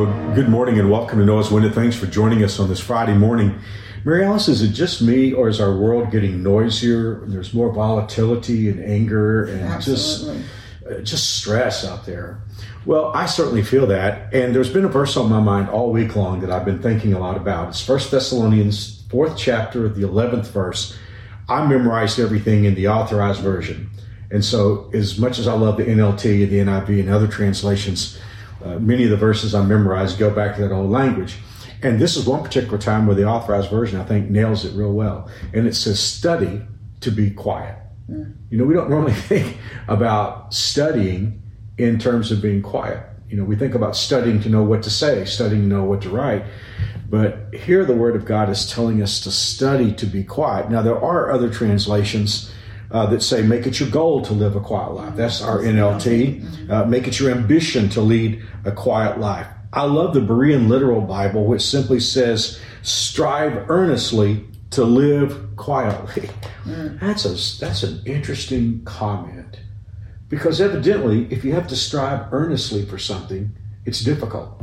Well, good morning and welcome to Noah's Window. Thanks for joining us on this Friday morning. Mary Alice, is it just me or is our world getting noisier? There's more volatility and anger and Absolutely. just uh, just stress out there. Well, I certainly feel that, and there's been a verse on my mind all week long that I've been thinking a lot about. It's First Thessalonians, fourth chapter, the eleventh verse. I memorized everything in the authorized version, and so as much as I love the NLT and the NIV and other translations, uh, many of the verses I memorized go back to that old language. And this is one particular time where the authorized version, I think, nails it real well. And it says, study to be quiet. You know, we don't normally think about studying in terms of being quiet. You know, we think about studying to know what to say, studying to know what to write. But here the Word of God is telling us to study to be quiet. Now, there are other translations uh, that say, make it your goal to live a quiet life. That's our NLT. Uh, make it your ambition to lead a quiet life. I love the Berean Literal Bible, which simply says, strive earnestly to live quietly. That's a that's an interesting comment because evidently, if you have to strive earnestly for something, it's difficult.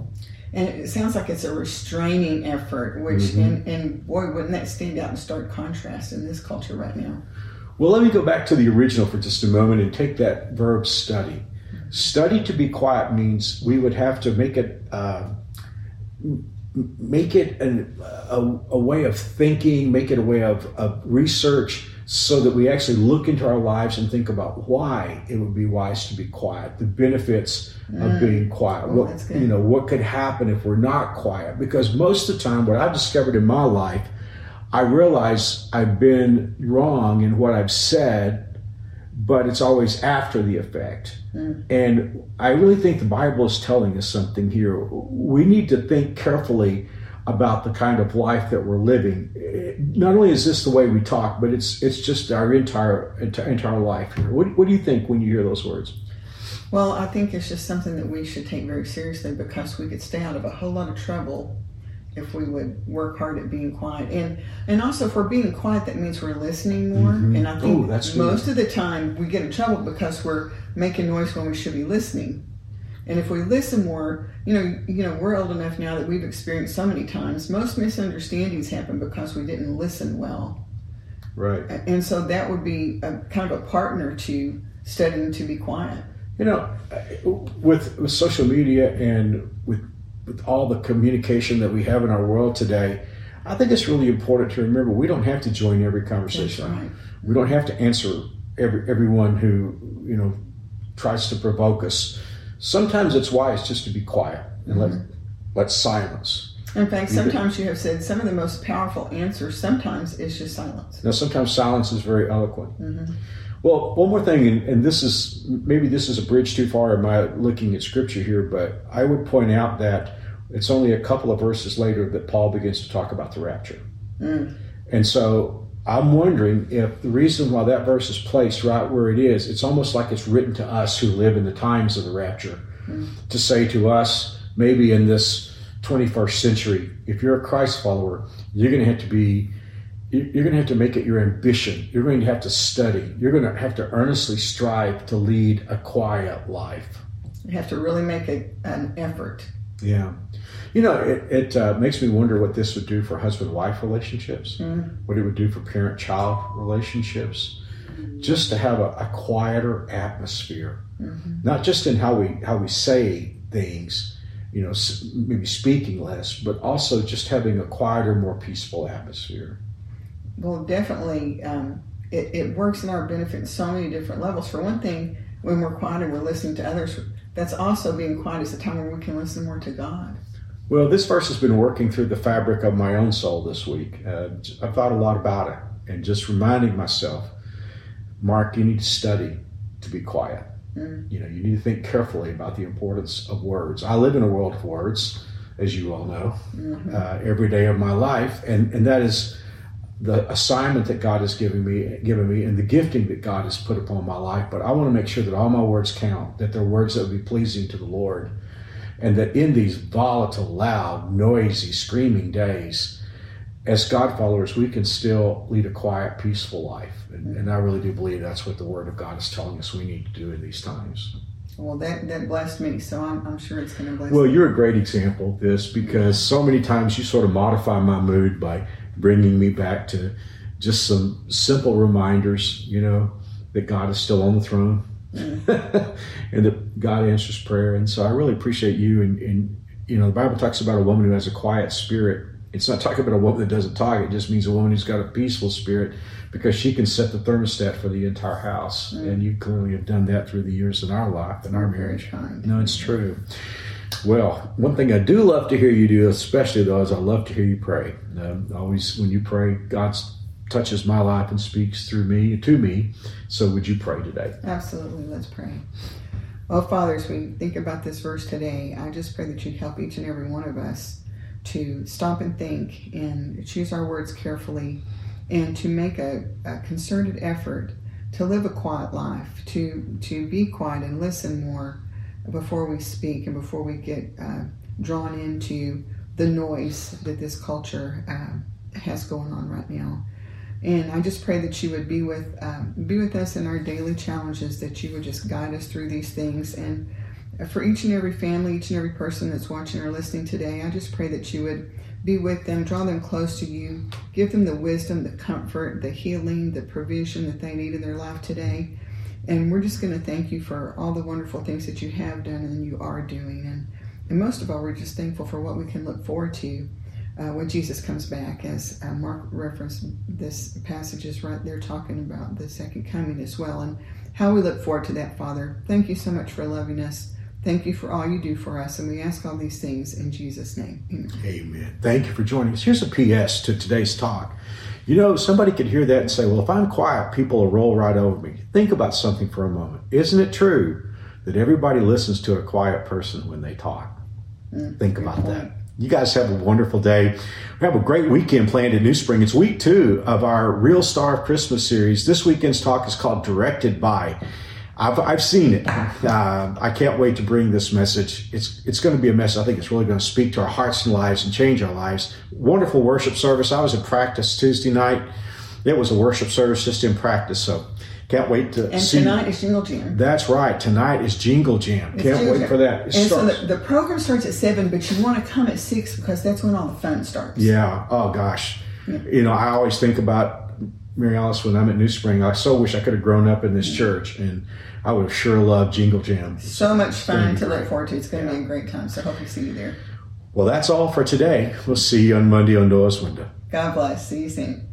And it sounds like it's a restraining effort, which, Mm-hmm. and, and boy, wouldn't that stand out in stark contrast in this culture right now? Well, let me go back to the original for just a moment and take that verb study. Study to be quiet means we would have to make it uh, make it an, a, a way of thinking, make it a way of, of research, so that we actually look into our lives and think about why it would be wise to be quiet, the benefits of being quiet. Oh, what you know, what could happen if we're not quiet? Because most of the time, what I've discovered in my life I realize I've been wrong in what I've said, but it's always after the effect. Mm. And I really think the Bible is telling us something here. We need to think carefully about the kind of life that we're living. Not only is this the way we talk, but it's it's just our entire entire, entire life here. What, what do you think when you hear those words? Well, I think it's just something that we should take very seriously because we could stay out of a whole lot of trouble if we would work hard at being quiet. And and also if we're being quiet, that means we're listening more. Mm-hmm. And I think Ooh, most of the time we get in trouble because we're making noise when we should be listening. And if we listen more, you know, you know, we're old enough now that we've experienced so many times. Most misunderstandings happen because we didn't listen well. Right. And so that would be a, kind of a partner to studying to be quiet. You know, with, with social media and with with all the communication that we have in our world today, I think it's really important to remember we don't have to join every conversation. Right. We don't have to answer every everyone who you know tries to provoke us. Sometimes it's wise just to be quiet and let mm-hmm. let silence. In fact, sometimes you have said some of the most powerful answers sometimes is just silence. Now, sometimes silence is very eloquent. Mm-hmm. Well, one more thing, and, and this is maybe this is a bridge too far in my looking at scripture here, but I would point out that it's only a couple of verses later that Paul begins to talk about the rapture. Hmm. And so I'm wondering if the reason why that verse is placed right where it is, it's almost like it's written to us who live in the times of the rapture hmm. to say to us, maybe in this 21st century, if you're a Christ follower, you're going to have to be, you- you're going to have to make it your ambition. You're going to have to study. You're going to have to earnestly strive to lead a quiet life. You have to really make a, an effort. Yeah. You know, it, it uh, makes me wonder what this would do for husband wife relationships, what it would do for parent child relationships, just to have a, a quieter atmosphere, not just in how we how we say things, you know, maybe speaking less, but also just having a quieter, more peaceful atmosphere. Well, definitely, um, it, it works in our benefit in so many different levels. For one thing, when we're quiet and we're listening to others, that's also being quiet is a time where we can listen more to God. Well, this verse has been working through the fabric of my own soul this week. Uh, I've thought a lot about it and just reminding myself, Mark, you need to study to be quiet. You know, you need to think carefully about the importance of words. I live in a world of words, as you all know, uh, every day of my life, and and that is the assignment that God has given me, given me, and the gifting that God has put upon my life. But I want to make sure that all my words count, that they're words that will be pleasing to the Lord and that in these volatile, loud, noisy, screaming days, as God followers, we can still lead a quiet, peaceful life. And, and I really do believe that's what the Word of God is telling us we need to do in these times. Well, that, that blessed me, so I'm, I'm sure it's going to bless Well, you. you're a great example of this because so many times you sort of modify my mood by bringing me back to just some simple reminders, you know, that God is still on the throne and that God answers prayer. And so I really appreciate you. And, and, you know, the Bible talks about a woman who has a quiet spirit. It's not talking about a woman that doesn't talk. It just means a woman who's got a peaceful spirit because she can set the thermostat for the entire house. Mm. And you clearly have done that through the years in our life, in our marriage. No, it's true. Well, one thing I do love to hear you do, especially though, is I love to hear you pray. Um, always, when you pray, God touches my life and speaks through me to me. So, would you pray today? Absolutely. Let's pray. Well, Father, as we think about this verse today, I just pray that you'd help each and every one of us to stop and think and choose our words carefully and to make a, a concerted effort to live a quiet life, to, to be quiet and listen more before we speak and before we get uh, drawn into the noise that this culture uh, has going on right now. And I just pray that you would be with um, be with us in our daily challenges. That you would just guide us through these things. And for each and every family, each and every person that's watching or listening today, I just pray that you would be with them, draw them close to you, give them the wisdom, the comfort, the healing, the provision that they need in their life today. And we're just going to thank you for all the wonderful things that you have done and you are doing. And, and most of all, we're just thankful for what we can look forward to uh, when Jesus comes back, as uh, Mark referenced, this passage is right there talking about the second coming as well, and how we look forward to that, Father. Thank you so much for loving us. Thank you for all you do for us, and we ask all these things in Jesus' name. Amen. Amen. Thank you for joining us. Here's a PS to today's talk. You know, somebody could hear that and say, well, if I'm quiet, people will roll right over me. Think about something for a moment. Isn't it true that everybody listens to a quiet person when they talk? Mm, Think about that. You guys have a wonderful day. We have a great weekend planned at New Spring. It's week two of our Real Star of Christmas series. This weekend's talk is called Directed By. I've, I've seen it. Uh, I can't wait to bring this message. It's it's going to be a message. I think it's really going to speak to our hearts and lives and change our lives. Wonderful worship service. I was in practice Tuesday night. It was a worship service just in practice. So can't wait to And see. tonight is Jingle Jam. That's right. Tonight is Jingle Jam. It's Can't Jingle wait for that. It And so the, the program starts at 7, but you want to come at 6 because that's when all the fun starts. Yeah. Oh gosh. You know, I always think about Mary Alice when I'm at New Spring. I so wish I could have grown up in this church, and I would have sure loved Jingle Jam. So much fun gonna look forward to. It's going to be a great time. So hope we see you there. Well, that's all for today. We'll see you on Monday on Noah's Window. God bless. See you soon.